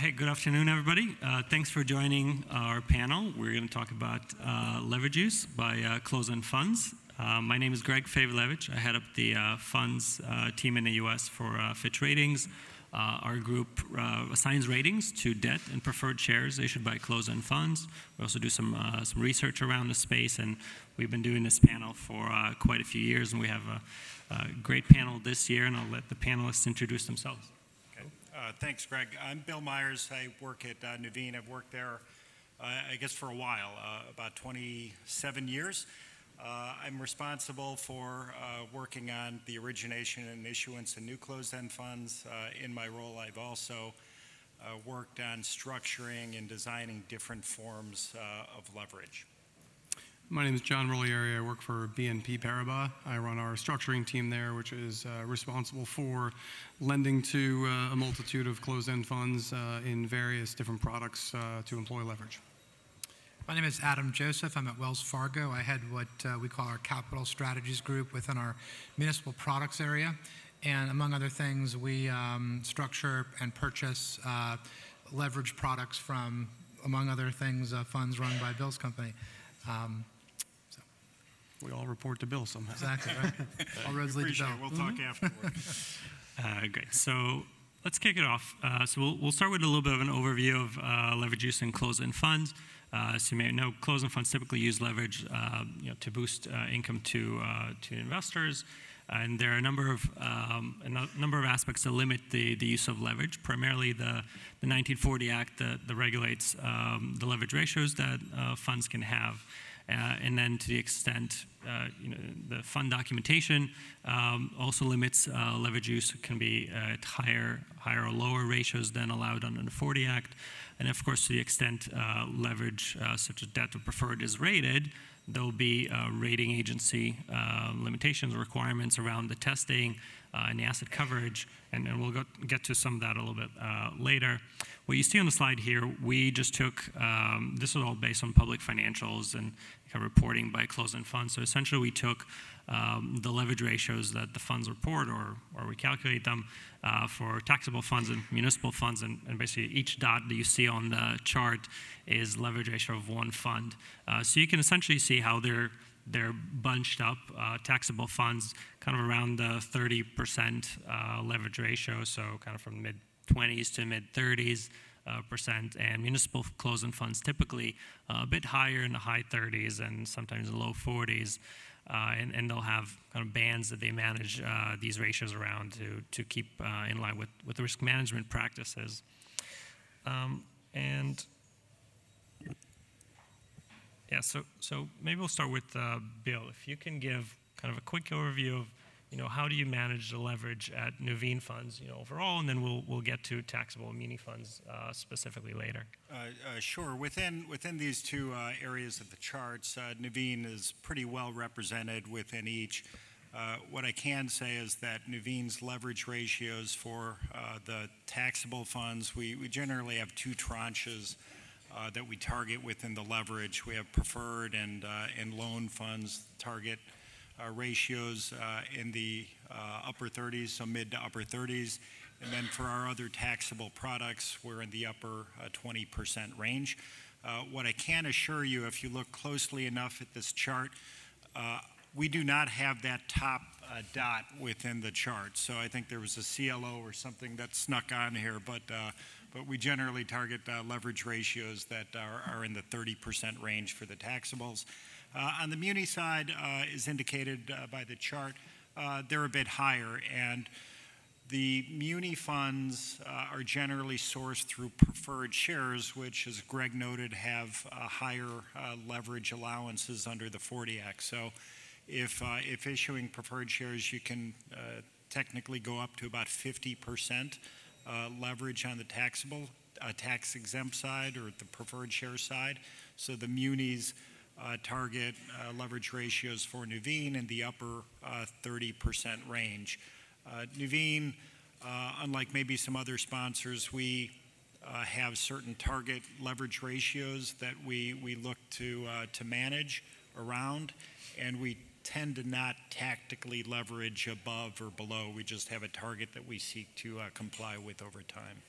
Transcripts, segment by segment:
Hey, good afternoon, everybody. Uh, thanks for joining our panel. We're going to talk about uh, leverage use by uh, closed-end funds. My name is Greg Fayvilevich. I head up the funds team in the U.S. for Fitch Ratings. Our group assigns ratings to debt and preferred shares issued by closed-end funds. We also do some research around the space, and we've been doing this panel for quite a few years, and we have a great panel this year, and I'll let the panelists introduce themselves. Okay. Thanks, Greg. I'm Bill Myers. I work at uh, Nuveen. I've worked there, uh, I guess, for a while, about 27 years. I'm responsible for working on the origination and issuance of new closed-end funds. In my role, I've also worked on structuring and designing different forms of leverage. My name is John Rolieri. I work for BNP Paribas. I run our structuring team there, which is uh, responsible for lending to uh, a multitude of closed-end funds uh, in various different products to employ leverage. My name is Adam Joseph. I'm at Wells Fargo. I head what we call our Capital Strategies Group within our municipal products area. And among other things, we um, structure and purchase leverage products from, among other things, funds run by Bill's company. Um, We all report to Bill somehow. Exactly. Right. All roads lead to Bill. We'll talk mm-hmm. afterward. Uh, great. So let's kick it off. Uh, so we'll we'll start with a little bit of an overview of uh, leverage use in closed-end funds. So you may know closed-end funds typically use leverage um, to boost income to to investors. And there are a number of um, a number of aspects that limit the use of leverage, primarily the 1940 Act that regulates um, the leverage ratios that funds can have. Uh, and then to the extent uh, the fund documentation um, also limits uh, leverage use, can be at higher or lower ratios than allowed under the 40 Act. And of course, to the extent leverage such as debt or preferred is rated, there'll be rating agency limitations or requirements around the testing Uh, and the asset coverage. And we'll get to some of that a little bit uh, later. What you see on the slide here, we just took um, this is all based on public financials and reporting by closed-end funds. So essentially, we took um, the leverage ratios that the funds report, or we calculate them uh, for taxable funds and municipal funds. And basically, each dot that you see on the chart is leverage ratio of one fund. So you can essentially see how they're bunched up, uh, taxable funds kind of around the 30% uh, leverage ratio, so kind of from mid-20s to mid-30s%. Uh, percent, And municipal closed-end funds typically a bit higher in the high 30s and sometimes the low 40s. And they'll have kind of bands that they manage these ratios around to keep in line with with risk management practices. Um, and yeah, so so maybe we'll start with uh, Bill. If you can give kind of a quick overview of you know, how do you manage the leverage at Nuveen Funds you know, overall, and then we'll we'll get to taxable muni funds uh, specifically later. Uh, sure. Within within these two areas of the charts, Nuveen is pretty well represented within each. What I can say is that Nuveen's leverage ratios for the taxable funds, we, we generally have two tranches Uh, that we target within the leverage. We have preferred and uh, loan funds target uh, ratios in the upper 30s, so mid to upper 30s. And then for our other taxable products, we're in the upper 20% range. What I can assure you, if you look closely enough at this chart, we do not have that top dot within the chart. So I think there was a CLO or something that snuck on here, but we generally target uh, leverage ratios that are in the 30% range for the taxables. Uh, on the muni side, uh, as indicated by the chart, they're a bit higher. And the muni funds are generally sourced through preferred shares, which, as Greg noted, have higher leverage allowances under the 40 Act. So if issuing preferred shares, you can technically go up to about 50% Uh, leverage on the taxable uh, tax-exempt side or the preferred share side. So the munis uh, target leverage ratios for Nuveen in the upper 30% range. Nuveen, unlike maybe some other sponsors, we have certain target leverage ratios that we look to manage around. And we tend to not tactically leverage above or below. We just have a target that we seek to comply with over time.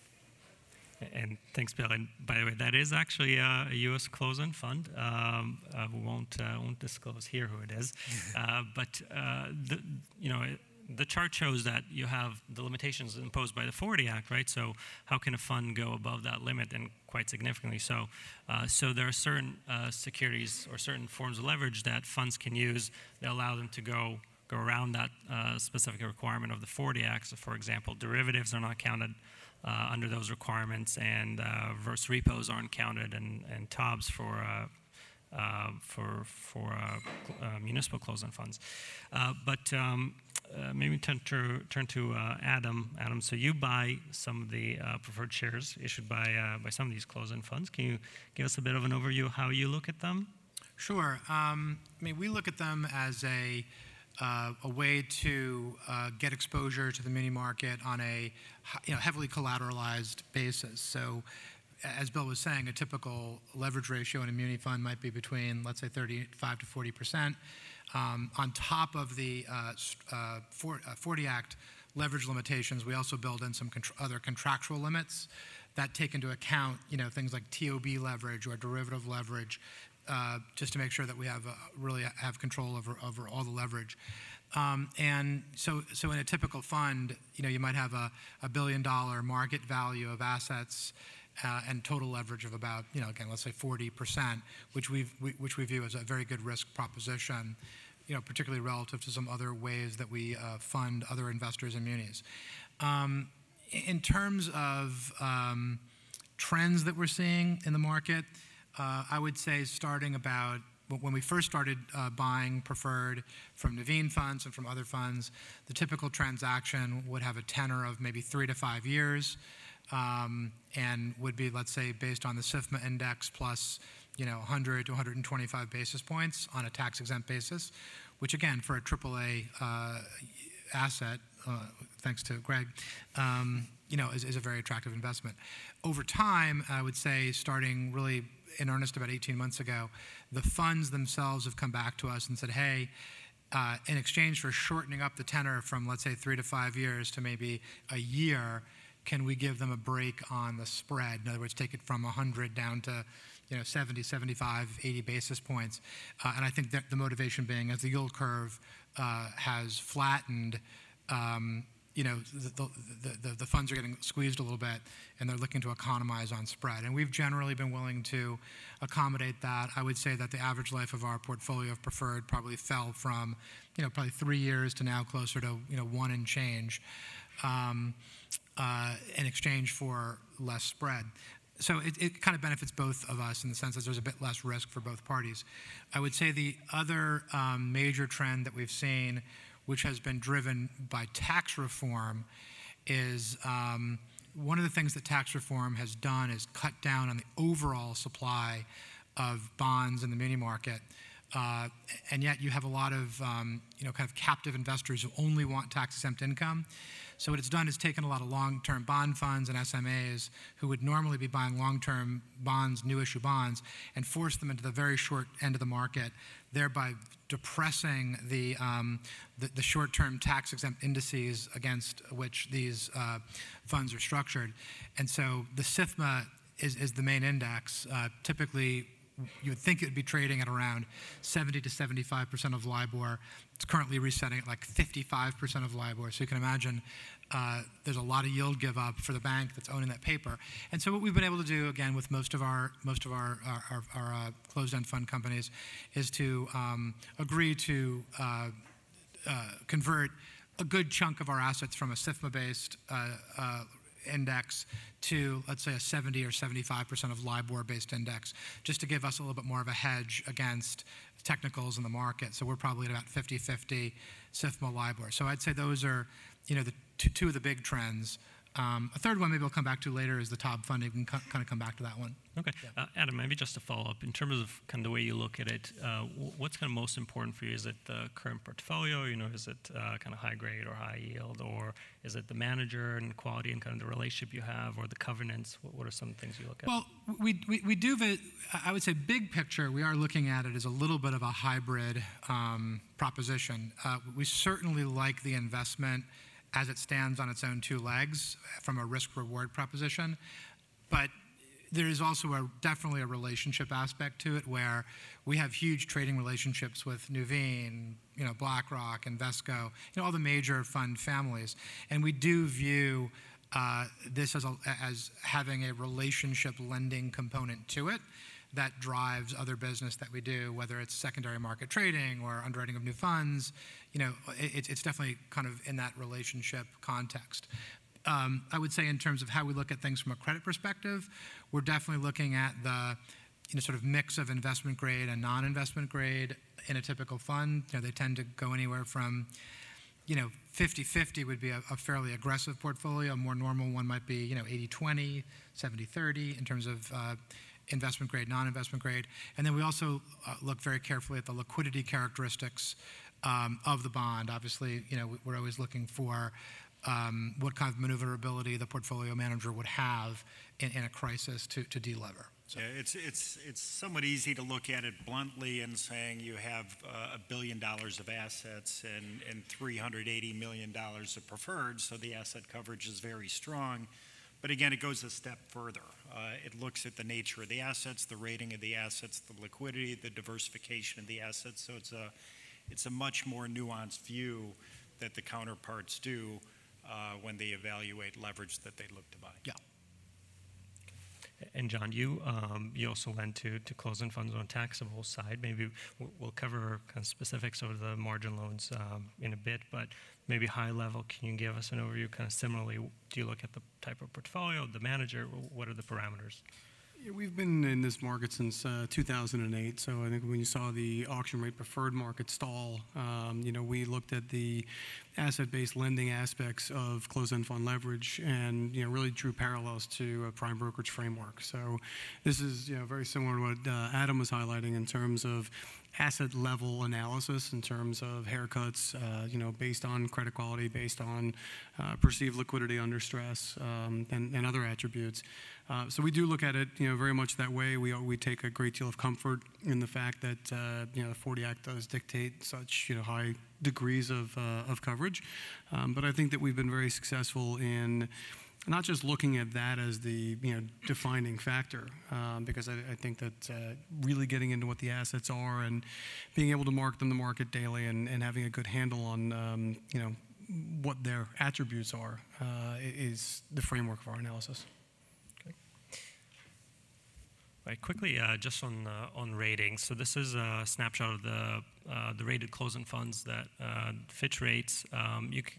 and thanks, Bill. And by the way, that is actually a, a U.S. closed-end fund. Um, uh, we won't uh, won't disclose here who it is, uh, but uh, the, you know. It, the chart shows that you have the limitations imposed by the 40 Act, right? So how can a fund go above that limit and quite significantly so? Uh, so there are certain uh, securities or certain forms of leverage that funds can use that allow them to go go around that uh, specific requirement of the 40 Act. So, for example, derivatives are not counted uh, under those requirements, and uh, reverse repos aren't counted, and, and TOBs for uh, uh, for for uh, uh, municipal closed-end funds. But um, uh, maybe turn to turn to uh, Adam. Adam, so you buy some of the uh, preferred shares issued by uh, by some of these closed-end funds. Can you give us a bit of an overview of how you look at them? Sure. Um, I mean, we look at them as a uh, a way to uh, get exposure to the muni market on a you know heavily collateralized basis. So, as Bill was saying, a typical leverage ratio in a muni fund might be between let's say 35 to 40 percent. Um, on top of the uh, uh, uh, 40 Act leverage limitations, we also build in some contr- other contractual limits that take into account, you know, things like TOB leverage or derivative leverage, uh, just to make sure that we have uh, really have control over over all the leverage. Um, and so, so in a typical fund, you know, you might have a, a billion dollar market value of assets. Uh, and total leverage of about, you know, again, let's say 40%, which we view as a very good risk proposition, you know, particularly relative to some other ways that we uh, fund other investors and munis. Um, in terms of um, trends that we're seeing in the market, uh, I would say starting about when we first started buying preferred from Nuveen funds and from other funds, the typical transaction would have a tenor of maybe three to five years, and would be, let's say, based on the SIFMA index plus, you know, 100 to 125 basis points on a tax-exempt basis, which again, for a AAA uh, asset, uh, thanks to Greg, um, you know, is, a very attractive investment. Over time, I would say, starting really in earnest about 18 months ago, the funds themselves have come back to us and said, hey, uh, in exchange for shortening up the tenor from, let's say, three to five years to maybe a year, can we give them a break on the spread? In other words, take it from 100 down to you know 70, 75, 80 basis points. Uh, and I think that the motivation being as the yield curve uh, has flattened, um, you know, the, the, the, the funds are getting squeezed a little bit and they're looking to economize on spread. And we've generally been willing to accommodate that. I would say that the average life of our portfolio of preferred probably fell from, you know, probably three years to now closer to, you know, one and change um, uh, in exchange for less spread. So it, it kind of benefits both of us in the sense that there's a bit less risk for both parties. I would say the other um, major trend that we've seen, which has been driven by tax reform, is um, one of the things that tax reform has done is cut down on the overall supply of bonds in the muni market. Uh, and yet you have a lot of um, you know kind of captive investors who only want tax exempt income. So what it's done is taken a lot of long-term bond funds and SMAs who would normally be buying long-term bonds, new issue bonds, and forced them into the very short end of the market, thereby depressing the um, the, the short-term tax-exempt indices against which these uh, funds are structured. And so the SIFMA is, is the main index. Uh, typically, you would think it would be trading at around 70 to 75 percent of LIBOR. It's currently resetting at like 55 percent of LIBOR. So you can imagine uh, there's a lot of yield give up for the bank that's owning that paper. And so what we've been able to do again with most of our most of our our, our, our uh, closed-end fund companies is to um, agree to uh, uh, convert a good chunk of our assets from a SIFMA-based uh, uh, index to, let's say, a 70 or 75 percent of LIBOR-based index, just to give us a little bit more of a hedge against technicals in the market. So we're probably at about 50-50 SIFMA LIBOR. So I'd say those are, you know, the two of the big trends. Um, a third one maybe I'll come back to later is the TOB funding. We can co- kind of come back to that one. Okay, uh, Adam, maybe just to follow up in terms of kind of the way you look at it, uh, wh- what's kind of most important for you? Is it the current portfolio? You know, is it uh, kind of high grade or high yield, or is it the manager and quality and kind of the relationship you have, or the covenants? What, what are some things you look at? Well, we, we, we do, vi- I would say, big picture, we are looking at it as a little bit of a hybrid um, proposition. Uh, we certainly like the investment as it stands on its own two legs from a risk reward proposition. but there is also a, definitely a relationship aspect to it where we have huge trading relationships with Nuveen, you know, BlackRock, Invesco, you know, all the major fund families. And we do view uh, this as, a, as having a relationship lending component to it that drives other business that we do, whether it's secondary market trading or underwriting of new funds. You know, it, it's definitely kind of in that relationship context. Um, I would say in terms of how we look at things from a credit perspective, we're definitely looking at the you know, sort of mix of investment grade and non-investment grade in a typical fund. You know, they tend to go anywhere from, you know, 50-50 would be a, a fairly aggressive portfolio. A more normal one might be, you know, 80-20, 70-30 in terms of uh, investment grade, non-investment grade. And then we also uh, look very carefully at the liquidity characteristics of the bond. Obviously, you know, we're always looking for um, what kind of maneuverability the portfolio manager would have in, a crisis to, delever. So, Yeah, it's, it's, it's somewhat easy to look at it bluntly and saying you have uh, a billion dollars of assets and, and $380 million of preferred, so the asset coverage is very strong. But again, it goes a step further. Uh, It looks at the nature of the assets, the rating of the assets, the liquidity, the diversification of the assets. So it's a, it's a much more nuanced view that the counterparts do uh, when they evaluate leverage that they look to buy. yeah. And John, you um, you also went to to closed-end funds on taxable side. Maybe we'll, we'll cover kind of specifics of the margin loans um, in a bit, but maybe high level, can you give us an overview? Kind of similarly, do you look at the type of portfolio, the manager? What are the parameters? Yeah, we've been in this market since uh, 2008. So I think when you saw the auction rate preferred market stall, um, you know, we looked at the asset-based lending aspects of closed-end fund leverage and you know really drew parallels to a prime brokerage framework. So this is you know very similar to what uh, Adam was highlighting in terms of asset level analysis in terms of haircuts, uh, you know, based on credit quality, based on uh, perceived liquidity under stress, um, and, and other attributes. Uh, so we do look at it, you know, very much that way. We we take a great deal of comfort in the fact that uh, you know the 40 Act does dictate such you know high degrees of uh, of coverage, um, but I think that we've been very successful in not just looking at that as the you know defining factor, um, because I, I, think that uh, really getting into what the assets are and being able to mark them to market daily and, and having a good handle on um, you know what their attributes are uh, is the framework of our analysis. Right, quickly, uh, just on uh, on ratings. So this is a snapshot of the uh, the rated closed-end funds that uh, Fitch rates. Um, you c-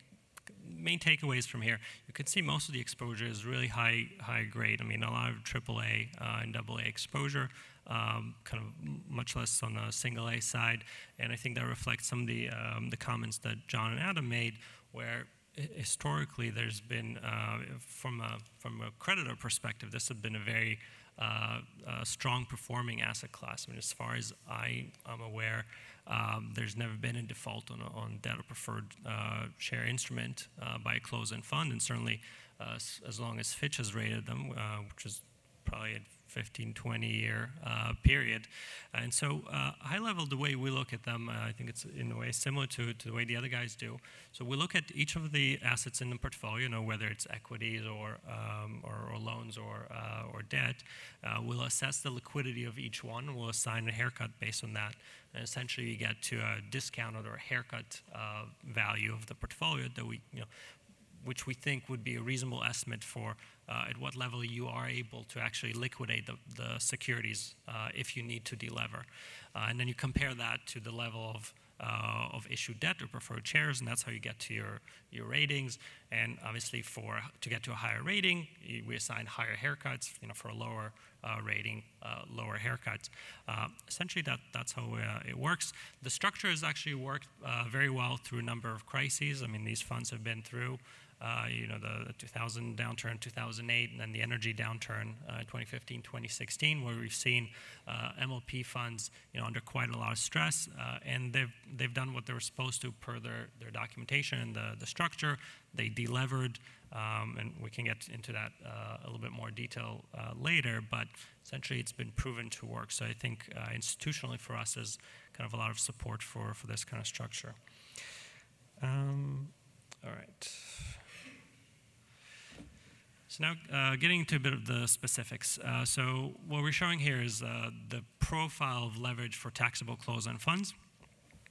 main takeaways from here. You can see most of the exposure is really high high grade. I mean, a lot of AAA uh, and AA exposure. Um, kind of much less on the single A side, and I think that reflects some of the um, the comments that John and Adam made, where historically there's been uh, from a from a creditor perspective, this has been a very uh, uh, strong performing asset class. I mean, as far as I am aware, um, there's never been a default on, on or preferred uh, share instrument uh, by a closed-end fund, and certainly uh, as long as Fitch has rated them, uh, which is probably 15, 20 year uh, period. And so, uh, high level, the way we look at them, uh, I think it's in a way similar to, to the way the other guys do. So, we look at each of the assets in the portfolio, you know, whether it's equities or, um, or, or loans or, uh, or debt. Uh, we'll assess the liquidity of each one. We'll assign a haircut based on that. And essentially, you get to a discounted or haircut value of the portfolio that we, you know, which we think would be a reasonable estimate for uh, at what level you are able to actually liquidate the, the securities uh, if you need to delever. Uh, and then you compare that to the level of, uh, of issued debt or preferred shares, and that's how you get to your, your ratings. And obviously, for to get to a higher rating, we assign higher haircuts. You know, for a lower uh, rating, uh, lower haircuts. Essentially, that, that's how it works. The structure has actually worked very well through a number of crises. I mean, these funds have been through uh, you know, the, the 2000 downturn, 2008, and then the energy downturn, uh, 2015, 2016, where we've seen uh, MLP funds, you know, under quite a lot of stress, uh, and they've they've done what they were supposed to per their, their documentation and the, the structure. They delevered, um, and we can get into that uh, a little bit more detail uh, later. But essentially, it's been proven to work. So I think institutionally for us, there's kind of a lot of support for for this kind of structure. Um, all right. So now, uh, getting into a bit of the specifics. Uh, so what we're showing here is uh, the profile of leverage for taxable closed-end funds,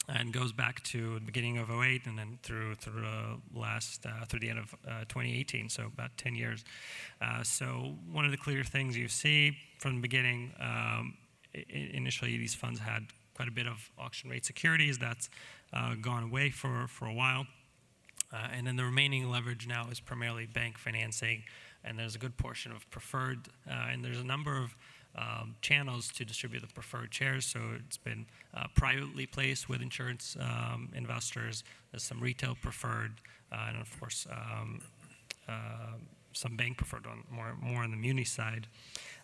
and goes back to the beginning of 08 and then through through uh, last uh, through the end of uh, 2018. So about 10 years. So one of the clear things you see from the beginning, um, initially these funds had quite a bit of auction rate securities. That's gone away for for a while. And then the remaining leverage now is primarily bank financing, and there's a good portion of preferred, uh, and there's a number of um, channels to distribute the preferred shares. So it's been uh, privately placed with insurance um, investors. There's some retail preferred, uh, and of course um, uh, some bank preferred on more more on the muni side.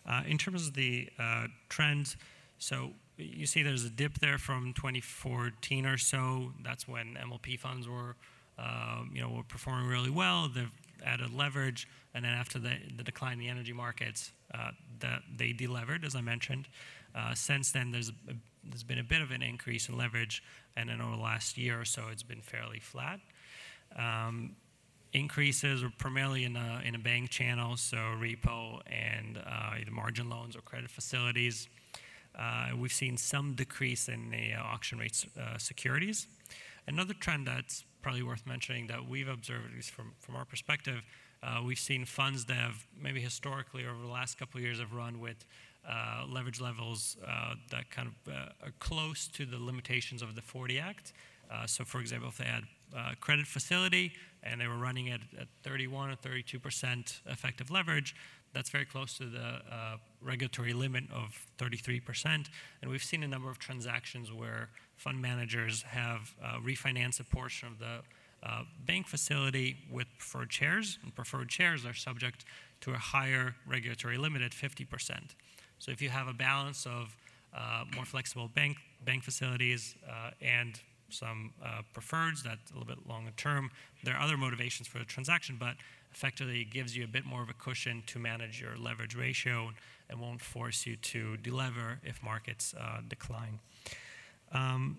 Uh, in terms of the uh, trends, so you see there's a dip there from 2014 or so. That's when MLP funds were, um, you know, were performing really well. They've added leverage, and then after the, the decline in the energy markets, uh, that they delevered, as I mentioned. Uh, since then, there's a, there's been a bit of an increase in leverage, and then over the last year or so, it's been fairly flat. Um, increases are primarily in a, in a bank channel, so repo and uh, either margin loans or credit facilities. Uh, we've seen some decrease in the uh, auction rates uh, securities. Another trend that's probably worth mentioning that we've observed, at least from, from our perspective, uh, we've seen funds that have maybe historically over the last couple of years have run with uh, leverage levels uh, that kind of uh, are close to the limitations of the 40 Act. Uh, so, for example, if they had uh, credit facility and they were running at, at 31 or 32 percent effective leverage, that's very close to the regulatory limit of 33 percent. And we've seen a number of transactions where fund managers have uh, refinanced a portion of the uh, bank facility with preferred shares, and preferred shares are subject to a higher regulatory limit at 50 percent. So if you have a balance of uh, more flexible bank bank facilities uh, and some uh, preferreds that's a little bit longer term. There are other motivations for the transaction, but effectively it gives you a bit more of a cushion to manage your leverage ratio and won't force you to delever if markets uh, decline. Um,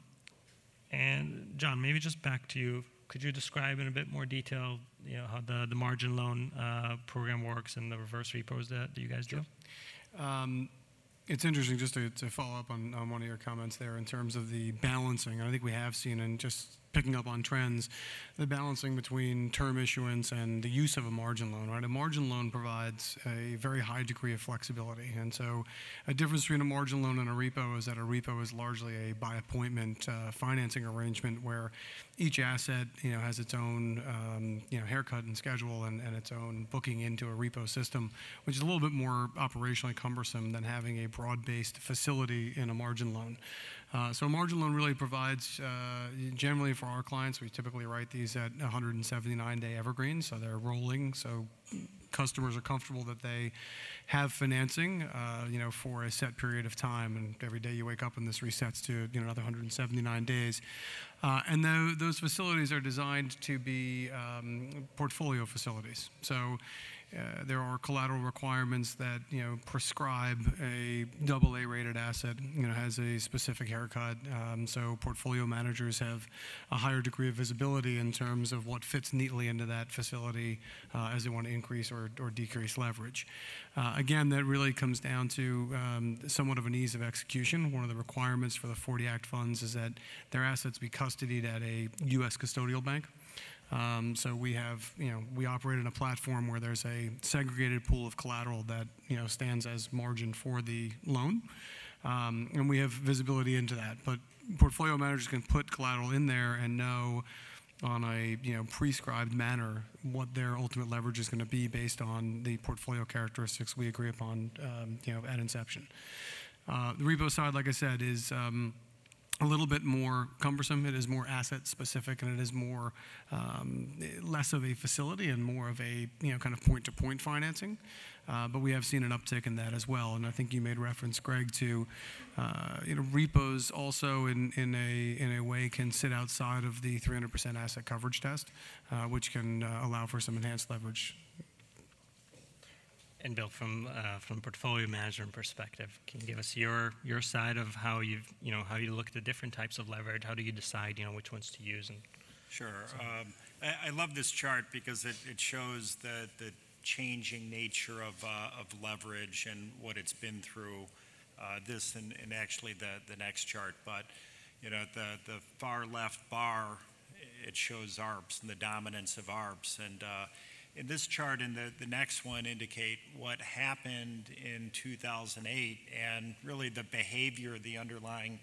and John, maybe just back to you. Could you describe in a bit more detail, you know, how the, the margin loan uh, program works and the reverse repos that, that you guys do? Um, it's interesting just to, to follow up on, on one of your comments there in terms of the balancing. I think we have seen, and just picking up on trends, the balancing between term issuance and the use of a margin loan, right? A margin loan provides a very high degree of flexibility. And so, a difference between a margin loan and a repo is that a repo is largely a by appointment uh, financing arrangement where each asset, you know, has its own, um, you know, haircut and schedule and, and its own booking into a repo system, which is a little bit more operationally cumbersome than having a broad-based facility in a margin loan. Uh, so margin loan really provides, uh, generally for our clients, we typically write these at 179-day evergreen, so they're rolling. So customers are comfortable that they have financing, uh, you know, for a set period of time, and every day you wake up and this resets to you know another 179 days. Uh, and tho- those facilities are designed to be um, portfolio facilities. So. Uh, there are collateral requirements that you know prescribe a double A rated asset you know has a specific haircut. Um, so portfolio managers have a higher degree of visibility in terms of what fits neatly into that facility uh, as they want to increase or, or decrease leverage. Uh, again, that really comes down to um, somewhat of an ease of execution. One of the requirements for the 40 Act funds is that their assets be custodied at a U.S. custodial bank. Um, so we have, you know, we operate in a platform where there's a segregated pool of collateral that, you know, stands as margin for the loan. Um, and we have visibility into that. But portfolio managers can put collateral in there and know on a, you know, prescribed manner what their ultimate leverage is going to be based on the portfolio characteristics we agree upon, um, you know, at inception. Uh, the repo side, like I said, is um, a little bit more cumbersome. It is more asset specific, and it is more um, less of a facility and more of a you know kind of point to point financing. Uh, but we have seen an uptick in that as well, and I think you made reference, Greg, to uh, you know repos also in, in a in a way can sit outside of the 300% asset coverage test, uh, which can uh, allow for some enhanced leverage And Bill, from uh, from portfolio management perspective, can you give us your your side of how you you know how you look at the different types of leverage? How do you decide you know which ones to use? And Sure. Um, I, I love this chart because it, it shows the, the changing nature of, uh, of leverage and what it's been through, uh, this and, and actually the, the next chart. But, you know, the, the far left bar, it shows ARPS and the dominance of ARPS. And, uh, in this chart and the, the next one indicate what happened in 2008 and really the behavior of the underlying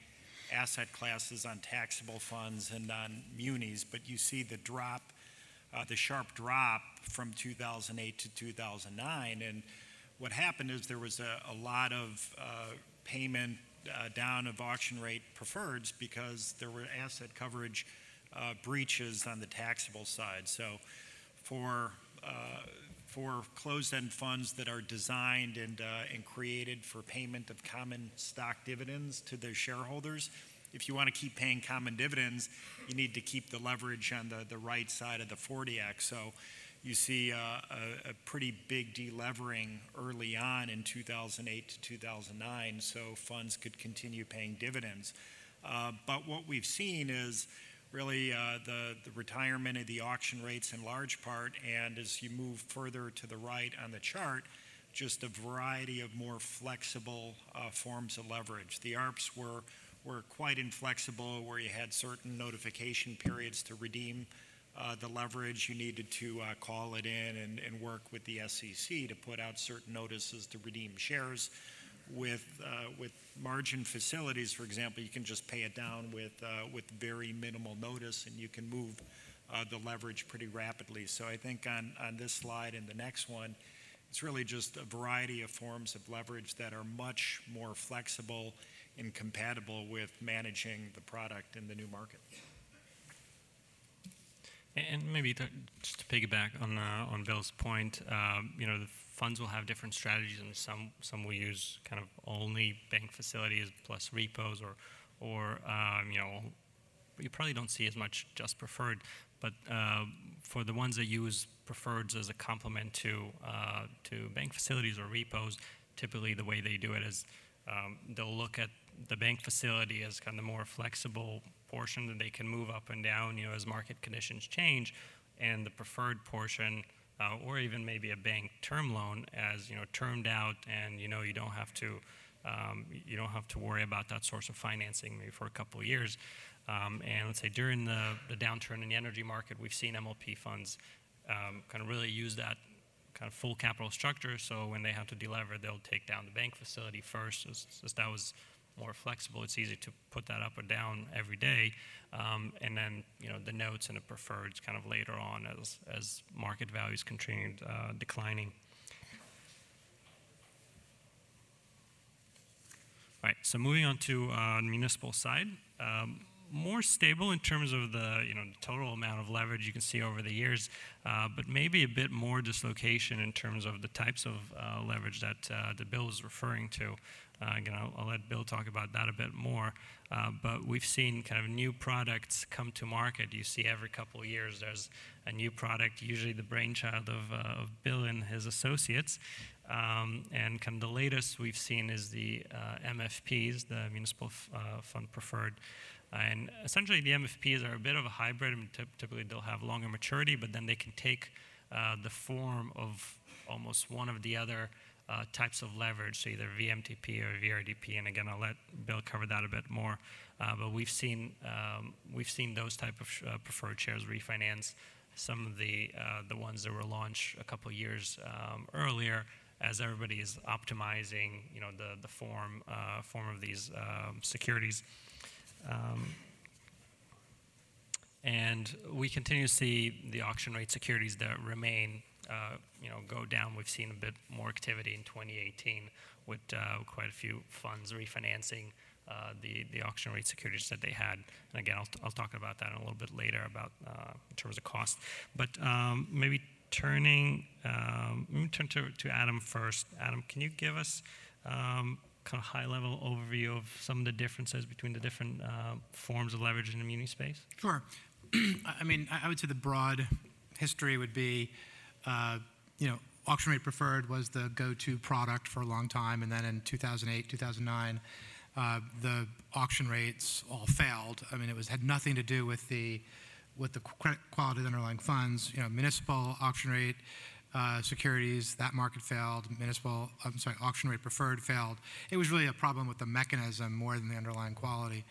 asset classes on taxable funds and on munis. But you see the drop, uh, the sharp drop from 2008 to 2009. And what happened is there was a, a lot of uh, payment uh, down of auction rate preferreds because there were asset coverage uh, breaches on the taxable side. So for for closed-end funds that are designed and, uh, and created for payment of common stock dividends to their shareholders. If you want to keep paying common dividends, you need to keep the leverage on the, right side of the 40 Act. So you see uh, a, pretty big delevering early on in 2008 to 2009, so funds could continue paying dividends. Uh, but what we've seen is really uh, the, the retirement of the auction rates in large part, and as you move further to the right on the chart, just a variety of more flexible uh, forms of leverage. The ARPs were, were quite inflexible, where you had certain notification periods to redeem uh, the leverage. You needed to uh, call it in and, and work with the SEC to put out certain notices to redeem shares with uh, with margin facilities, for example, you can just pay it down with uh, with very minimal notice, and you can move uh, the leverage pretty rapidly. So I think on on this slide and the next one, it's really just a variety of forms of leverage that are much more flexible and compatible with managing the product in the new market. And maybe to, just to piggyback on uh, on Bill's point, um, you know, the funds will have different strategies, and some some will use kind of only bank facilities plus repos, or or um, you know, you probably don't see as much just preferred. But uh, for the ones that use preferreds as a complement to uh, to bank facilities or repos, typically the way they do it is um, they'll look at the bank facility as kind of the more flexible portion that they can move up and down, you know, as market conditions change, and the preferred portion, uh, or even maybe a bank term loan, as you know, termed out, and you know, you don't have to, um, you don't have to worry about that source of financing maybe for a couple of years. Um, and let's say during the, the downturn in the energy market, we've seen MLP funds um, kind of really use that kind of full capital structure. So when they have to delever, they'll take down the bank facility first, as, as that was more flexible. It's easy to put that up or down every day, um, and then you know the notes and the preferreds kind of later on as as market values continued uh, declining. All right, so moving on to uh, municipal side. Um, more stable in terms of the you know the total amount of leverage you can see over the years, uh, but maybe a bit more dislocation in terms of the types of uh, leverage that uh, the bill is referring to. Uh, again, I'll, I'll, let Bill talk about that a bit more. Uh, but we've seen kind of new products come to market. You see every couple of years there's a new product, usually the brainchild of, uh, of Bill and his associates. Um, and kind of the latest we've seen is the MFPs, the Municipal F- Fund Preferred. And essentially, the MFPs are a bit of a hybrid. I mean, typically, they'll have longer maturity, but then they can take uh, the form of almost one of the other uh, types of leverage, so either VMTP or VRDP. And again, I'll let Bill cover that a bit more. Uh, but we've seen um, we've seen those type of sh- uh, preferred shares refinance. Some of the uh, the ones that were launched a couple years um, earlier, as everybody is optimizing, you know, the the form uh, form of these um, securities. Um, and we continue to see the auction rate securities that remain, you know, go down. We've seen a bit more activity in 2018 with uh, quite a few funds refinancing uh, the the auction rate securities that they had. And again, I'll, I'll talk about that a little bit later about uh, in terms of cost. But um, maybe turning, um, let me turn to, to Adam first. Adam, can you give us um, kind of high level overview of some of the differences between the different uh, forms of leverage in the muni space? Sure. I mean, I would say the broad history would be, uh, you know, auction rate preferred was the go-to product for a long time, and then in 2008, 2009, uh, the auction rates all failed. I mean, it was had nothing to do with the with the credit quality of the underlying funds. You know, municipal auction rate uh, securities. That market failed. Municipal, I'm sorry, auction rate preferred failed. It was really a problem with the mechanism more than the underlying quality.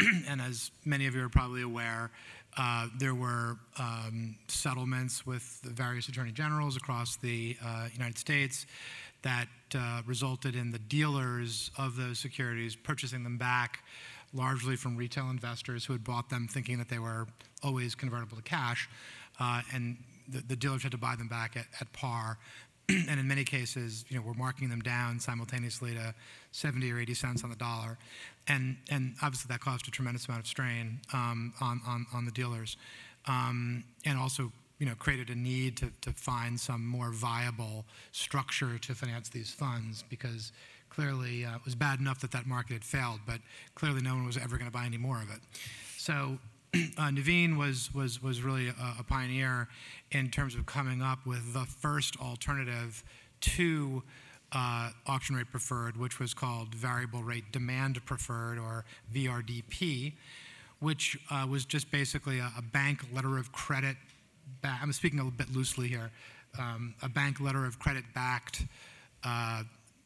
and as many of you are probably aware, uh, there were um, settlements with the various attorney generals across the uh, United States that uh, resulted in the dealers of those securities purchasing them back largely from retail investors who had bought them thinking that they were always convertible to cash, uh, and the, the, dealers had to buy them back at, at par. And in many cases, you know, we're marking them down simultaneously to 70 or 80 cents on the dollar. And, and obviously that caused a tremendous amount of strain um, on, on, on the dealers. Um, and also you know, created a need to, to find some more viable structure to finance these funds because clearly uh, it was bad enough that that market had failed, but clearly no one was ever going to buy any more of it. So uh, Nuveen was, was, was really a, a, pioneer in terms of coming up with the first alternative to uh, auction rate preferred, which was called variable rate demand preferred or VRDP, which uh, was just basically a, a, bank letter of credit. Ba- I'm speaking a little bit loosely here. Um, a bank letter of credit backed uh,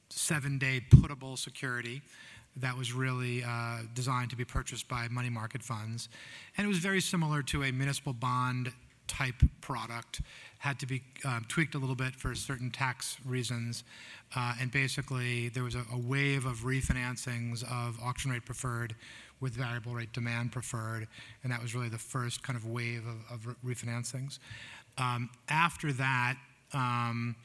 seven day puttable security that was really uh, designed to be purchased by money market funds. And it was very similar to a municipal bond type product, had to be uh, tweaked a little bit for certain tax reasons. Uh, and basically, there was a, a, wave of refinancings of auction rate preferred with variable rate demand preferred. And that was really the first kind of wave of, of refinancings. Um, after that, um,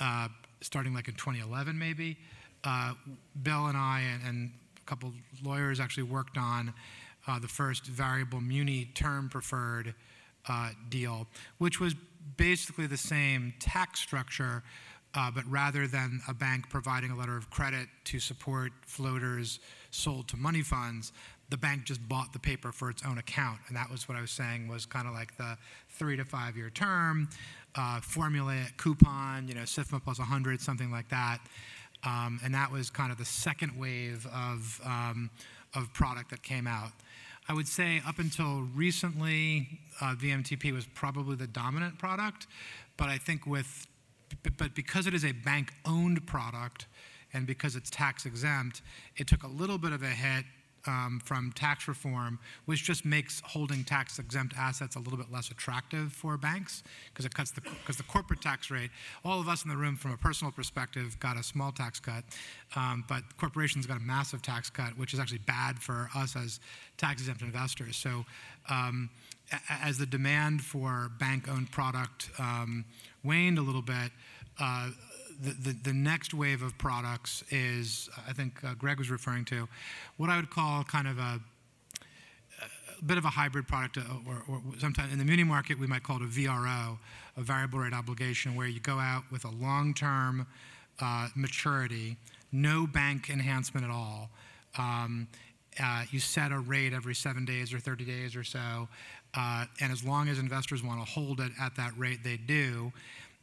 uh, starting like in 2011 maybe, uh, Bill and I and, and, a couple lawyers actually worked on uh, the first variable muni term preferred uh, deal, which was basically the same tax structure, uh, but rather than a bank providing a letter of credit to support floaters sold to money funds, the bank just bought the paper for its own account. And that was what I was saying was kind of like the three to five year term uh, formulaic coupon, you know, SIFMA plus 100, something like that. Um, and that was kind of the second wave of, um, of product that came out. I would say up until recently, uh, VMTP was probably the dominant product, but I think with, but because it is a bank owned product and because it's tax exempt, it took a little bit of a hit um, from tax reform, which just makes holding tax exempt assets a little bit less attractive for banks because it cuts the because the corporate tax rate. All of us in the room, from a personal perspective, got a small tax cut, um, but corporations got a massive tax cut, which is actually bad for us as tax exempt investors. So. Um, as the demand for bank-owned product um, waned a little bit, uh, the, next wave of products is, I think uh, Greg was referring to, what I would call kind of a, bit of a hybrid product, uh, or, sometimes in the muni market we might call it a VRO, a variable rate obligation, where you go out with a long-term uh, maturity, no bank enhancement at all. Um, you set a rate every seven days or 30 days or so, and as long as investors want to hold it at that rate, they do.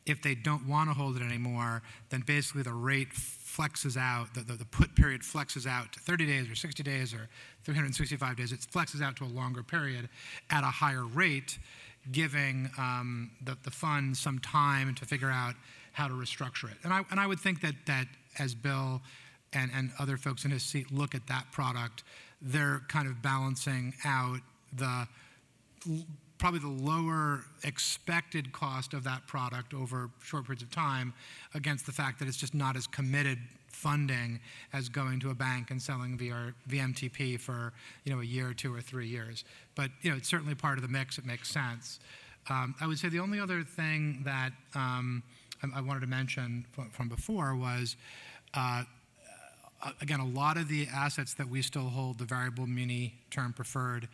If they don't want to hold it anymore, then basically the rate flexes out, the, the, the, put period flexes out to 30 days or 60 days or 365 days. It flexes out to a longer period at a higher rate, giving um, the, the fund some time to figure out how to restructure it. And I, and I would think that, that as Bill and, and other folks in his seat look at that product, they're kind of balancing out the probably the lower expected cost of that product over short periods of time against the fact that it's just not as committed funding as going to a bank and selling VR, VMTP for you know a year or two or three years. But you know it's certainly part of the mix. It makes sense. Um, I would say the only other thing that um, I, wanted to mention from, before was. Uh, again, a lot of the assets that we still hold, the variable muni term preferred,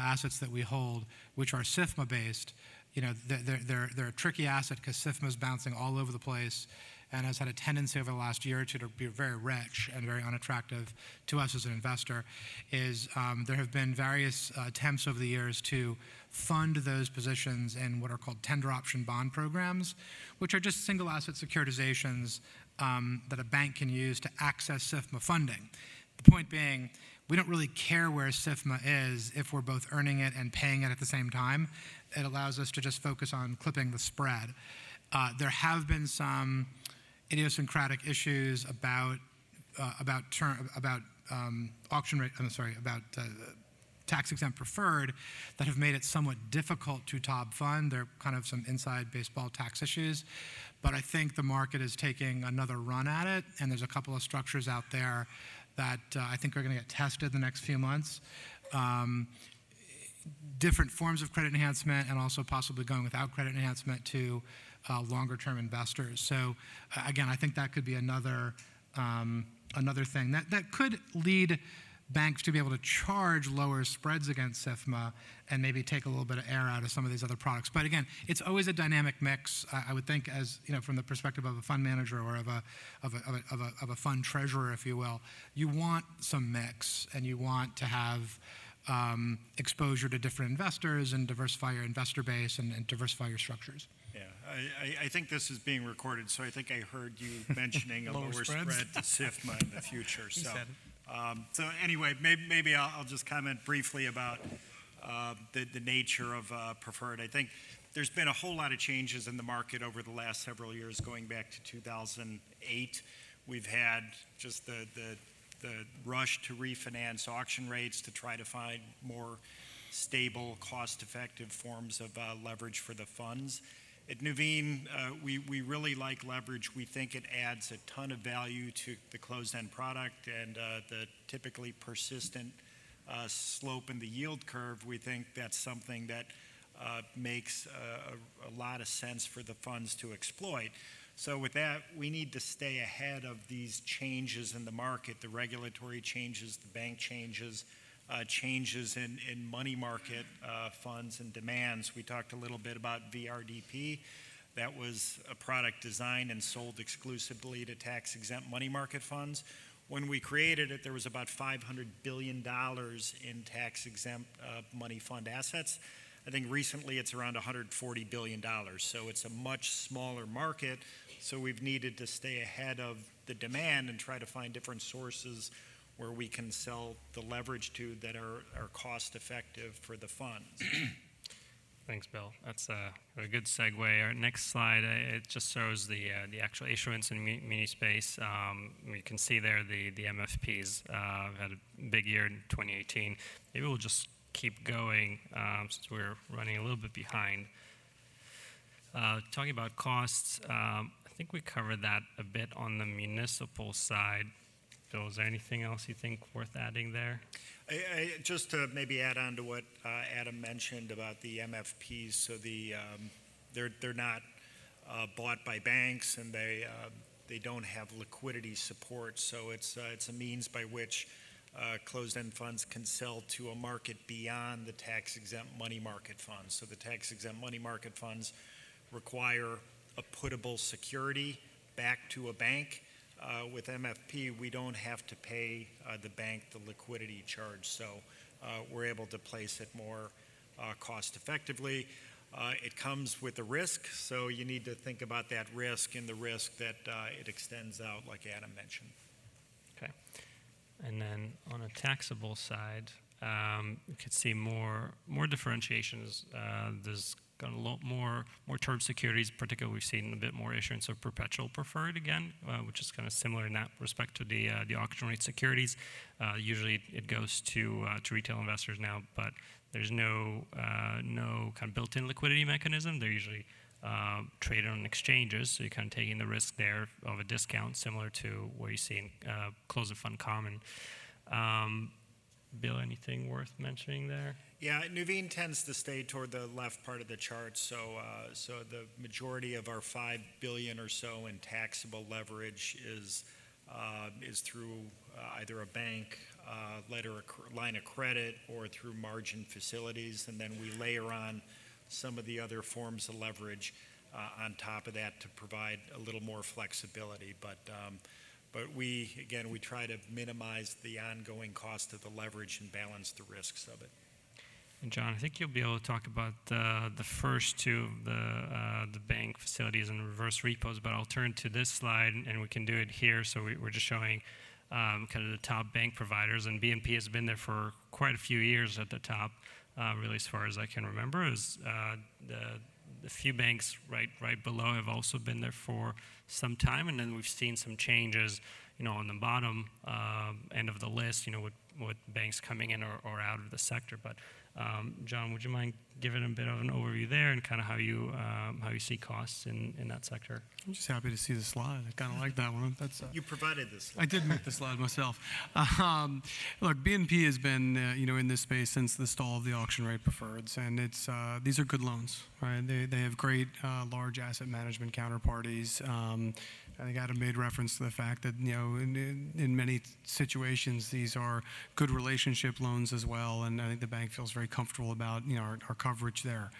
assets that we hold, which are SIFMA based, you know, they're, they're, they're a tricky asset because SIFMA is bouncing all over the place and has had a tendency over the last year or two to be very rich and very unattractive to us as an investor. Is um, there have been various uh, attempts over the years to fund those positions in what are called tender option bond programs, which are just single asset securitizations um, that a bank can use to access SIFMA funding. The point being, we don't really care where SIFMA is if we're both earning it and paying it at the same time. It allows us to just focus on clipping the spread. Uh, there have been some idiosyncratic issues about uh, about term, about um, auction rate. I'm sorry, about uh, tax exempt preferred that have made it somewhat difficult to TOB fund. There are kind of some inside baseball tax issues, but I think the market is taking another run at it, and there's a couple of structures out there that uh, I think are going to get tested in the next few months. Um, different forms of credit enhancement and also possibly going without credit enhancement to uh, longer term investors. So uh, again, I think that could be another um, another thing that that could lead banks to be able to charge lower spreads against SIFMA and maybe take a little bit of air out of some of these other products. But again, it's always a dynamic mix. I, I would think, as you know, from the perspective of a fund manager or of a of a, of a, of a, of a fund treasurer, if you will, you want some mix and you want to have um, exposure to different investors and diversify your investor base and, and diversify your structures. Yeah, I, I, I think this is being recorded, so I think I heard you mentioning a Lower lower spread to SIFMA in the future, so. Um, so anyway, maybe, maybe I'll, I'll just comment briefly about, uh, the, the nature of, uh, preferred. I think there's been a whole lot of changes in the market over the last several years, going back to 2008. We've had just the, the, the rush to refinance auction rates to try to find more stable, cost-effective forms of uh, leverage for the funds. At Nuveen, uh, we, really like leverage. We think it adds a ton of value to the closed-end product and uh, the typically persistent uh, slope in the yield curve. We think that's something that makes a, lot of sense for the funds to exploit. So with that, we need to stay ahead of these changes in the market, the regulatory changes, the bank changes, changes in, in money market uh, funds and demands. We talked a little bit about VRDP. That was a product designed and sold exclusively to tax exempt money market funds. When we created it, there was about $500 billion in tax exempt uh, money fund assets. I think recently it's around $140 billion. So it's a much smaller market. So we've needed to stay ahead of the demand and try to find different sources where we can sell the leverage to that are, are cost effective for the funds. Thanks, Bill. That's a, a good segue. Our next slide, uh, it just shows the uh, the actual issuance in mu- muni space. Um, you can see there the the MFPs uh, had a big year in 2018. Maybe we'll just keep going um, since we're running a little bit behind. Uh, talking about costs, um, I think we covered that a bit on the municipal side. Bill, is there anything else you think worth adding there? I, I, just to maybe add on to what uh, Adam mentioned about the MFPs, so the um, they're they're not uh, bought by banks and they uh, they don't have liquidity support, so it's uh, it's a means by which uh, closed-end funds can sell to a market beyond the tax-exempt money market funds. So the tax-exempt money market funds require a puttable security back to a bank. Uh, with MFP, we don't have to pay uh, the bank the liquidity charge, so uh, we're able to place it more uh, cost effectively. Uh, it comes with a risk, so you need to think about that risk and the risk that uh, it extends out, like Adam mentioned. Okay. And then on a taxable side, um, you could see more more differentiations. Uh, there's got a lot more more term securities. Particularly, we've seen a bit more issuance of perpetual preferred again, uh, which is kind of similar in that respect to the uh, the auction rate securities. Uh, usually, it goes to uh, to retail investors now, but there's no uh, no kind of built-in liquidity mechanism. They're usually uh, traded on exchanges, so you're kind of taking the risk there of a discount, similar to what you see in uh, closed fund common. Um, Bill, anything worth mentioning there? Yeah, Nuveen tends to stay toward the left part of the chart. So, uh, so the majority of our five billion or so in taxable leverage is uh, is through uh, either a bank uh, letter line of credit or through margin facilities, and then we layer on some of the other forms of leverage uh, on top of that to provide a little more flexibility. But um, but we again we try to minimize the ongoing cost of the leverage and balance the risks of it. And John, I think you'll be able to talk about the the first two of the uh, the bank facilities and reverse repos, but I'll turn to this slide and we can do it here. So we, we're just showing um, kind of the top bank providers, and BNP has been there for quite a few years at the top, uh, really as far as I can remember. Is uh, the the few banks right right below have also been there for some time, and then we've seen some changes, you know, on the bottom uh, end of the list, you know, with, with banks coming in or, or out of the sector. But um, John, would you mind giving a bit of an overview there and kind of how you um, how you see costs in, in that sector? I'm just happy to see the slide. I kind of like that one. That's uh, You provided this. I did make the slide myself. Um, look, BNP has been, uh, you know, in this space since the stall of the auction rate preferreds, and it's uh, these are good loans, right? They, they have great uh, large asset management counterparties. Um, I think Adam made reference to the fact that you know, in, in, in many situations, these are good relationship loans as well, and I think the bank feels very comfortable about you know our, our coverage there.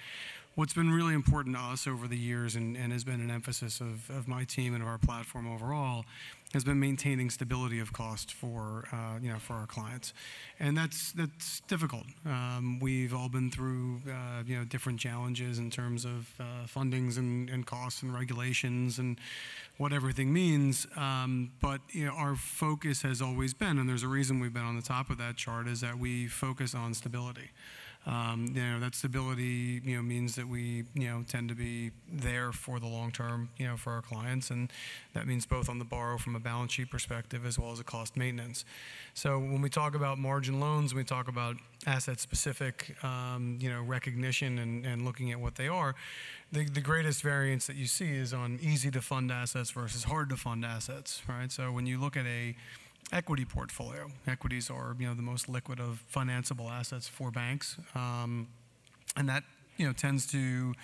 What's been really important to us over the years and, and has been an emphasis of, of my team and of our platform overall has been maintaining stability of cost for uh, you know for our clients, and that's that's difficult. Um, we've all been through uh, you know different challenges in terms of uh, fundings and, and costs and regulations and what everything means. Um, but you know our focus has always been, and there's a reason we've been on the top of that chart, is that we focus on stability. Um, you know that stability you know means that we you know tend to be there for the long term you know for our clients. And that means both on the borrow from a balance sheet perspective as well as a cost maintenance. So when we talk about margin loans we talk about asset specific um, you know recognition and, and looking at what they are. The, the greatest variance that you see is on easy to fund assets versus hard to fund assets right? So when you look at a equity portfolio. Equities are, you know, the most liquid of financeable assets for banks, um, and that, you know, tends to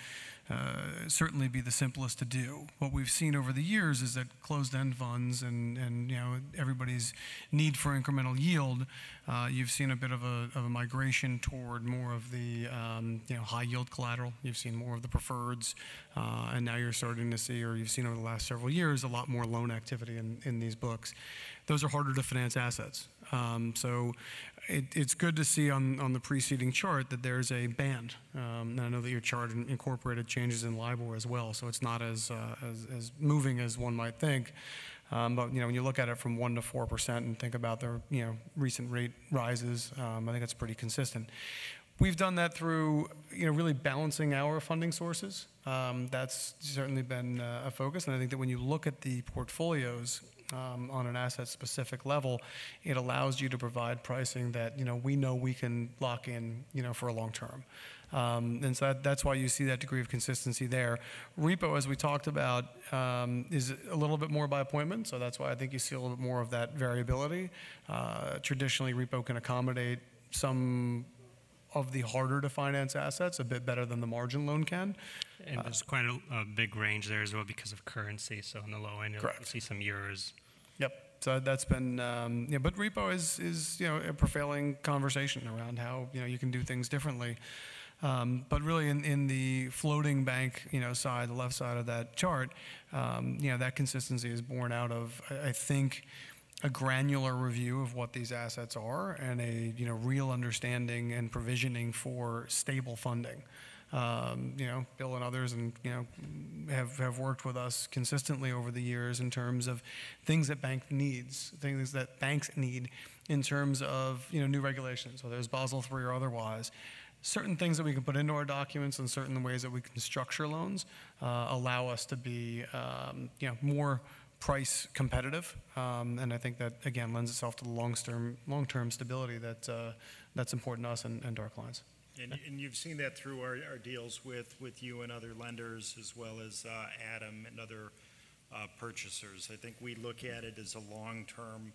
uh, certainly be the simplest to do. What we've seen over the years is that closed-end funds and, and you know everybody's need for incremental yield, uh, you've seen a bit of a, of a migration toward more of the um, you know high-yield collateral. You've seen more of the preferreds, uh, and now you're starting to see, or you've seen over the last several years, a lot more loan activity in, in these books. Those are harder to finance assets. Um, so it, it's good to see on, on the preceding chart that there's a band. Um, and I know that your chart incorporated changes in LIBOR as well, so it's not as, uh, as, as moving as one might think. Um, but you know, when you look at it from one to four percent and think about the you know recent rate rises, um, I think it's pretty consistent. We've done that through you know really balancing our funding sources. Um, that's certainly been uh, a focus, and I think that when you look at the portfolios um, on an asset-specific level, it allows you to provide pricing that you know we know we can lock in you know for a long term. Um, and so that, that's why you see that degree of consistency there. Repo, as we talked about, um, is a little bit more by appointment, so that's why I think you see a little bit more of that variability. Uh, traditionally, repo can accommodate some of the harder to finance assets a bit better than the margin loan can. And there's quite a, a big range there as well because of currency. So on the low end, you'll Correct. see some euros. So that's been, um, yeah, but repo is, is, you know, a prevailing conversation around how, you know, you can do things differently. Um, but really in, in the floating bank, you know, side, the left side of that chart, um, you know, that consistency is born out of, I, I think, a granular review of what these assets are and a, you know, real understanding and provisioning for stable funding. Um, you know, Bill and others, and you know, have have worked with us consistently over the years in terms of things that bank needs, things that banks need in terms of you know new regulations, whether it's Basel III or otherwise. Certain things that we can put into our documents and certain ways that we can structure loans uh, allow us to be um, you know more price competitive, um, and I think that again lends itself to the long term long term stability that uh, that's important to us and, and to our clients. And, and you've seen that through our, our deals with, with you and other lenders, as well as uh, Adam and other uh, purchasers. I think we look at it as a long-term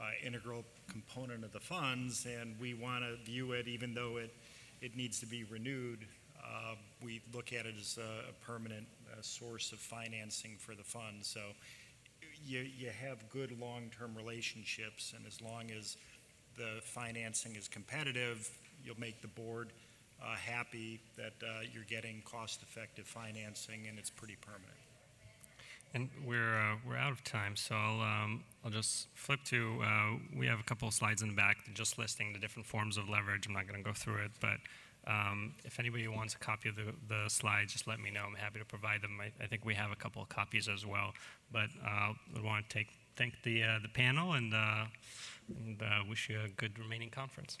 uh, integral component of the funds, and we want to view it, even though it, it needs to be renewed, uh, we look at it as a, a permanent uh, source of financing for the fund. So you, you have good long-term relationships, and as long as the financing is competitive, you'll make the board uh, happy that uh, you're getting cost-effective financing, and it's pretty permanent. And we're uh, we're out of time, so I'll um, I'll just flip to. Uh, we have a couple of slides in the back just listing the different forms of leverage. I'm not going to go through it, but um, if anybody wants a copy of the, the slides, just let me know. I'm happy to provide them. I, I think we have a couple of copies as well. But uh, I want to take thank the uh, the panel and uh, and uh, wish you a good remaining conference.